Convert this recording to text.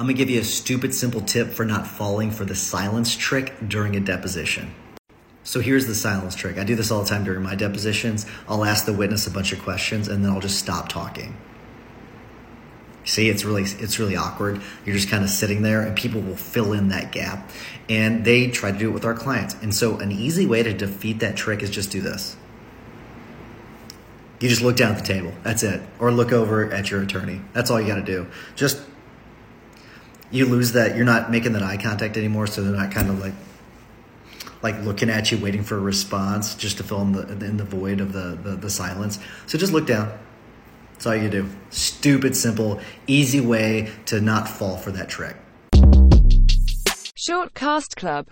I'm gonna give you a stupid simple tip for not falling for the silence trick during a deposition. So here's the silence trick. I do this all the time during my depositions. I'll ask the witness a bunch of questions and then I'll just stop talking. See, it's really it's really awkward. You're just kind of sitting there and people will fill in that gap. And they try to do it with our clients. And so an easy way to defeat that trick is just do this. You just look down at the table. That's it. Or look over at your attorney. That's all you got to do. Just you lose that you're not making that eye contact anymore so they're not kind of like like looking at you waiting for a response just to fill in the in the void of the, the, the silence. So just look down. That's all you do. Stupid simple easy way to not fall for that trick. Short Cast Club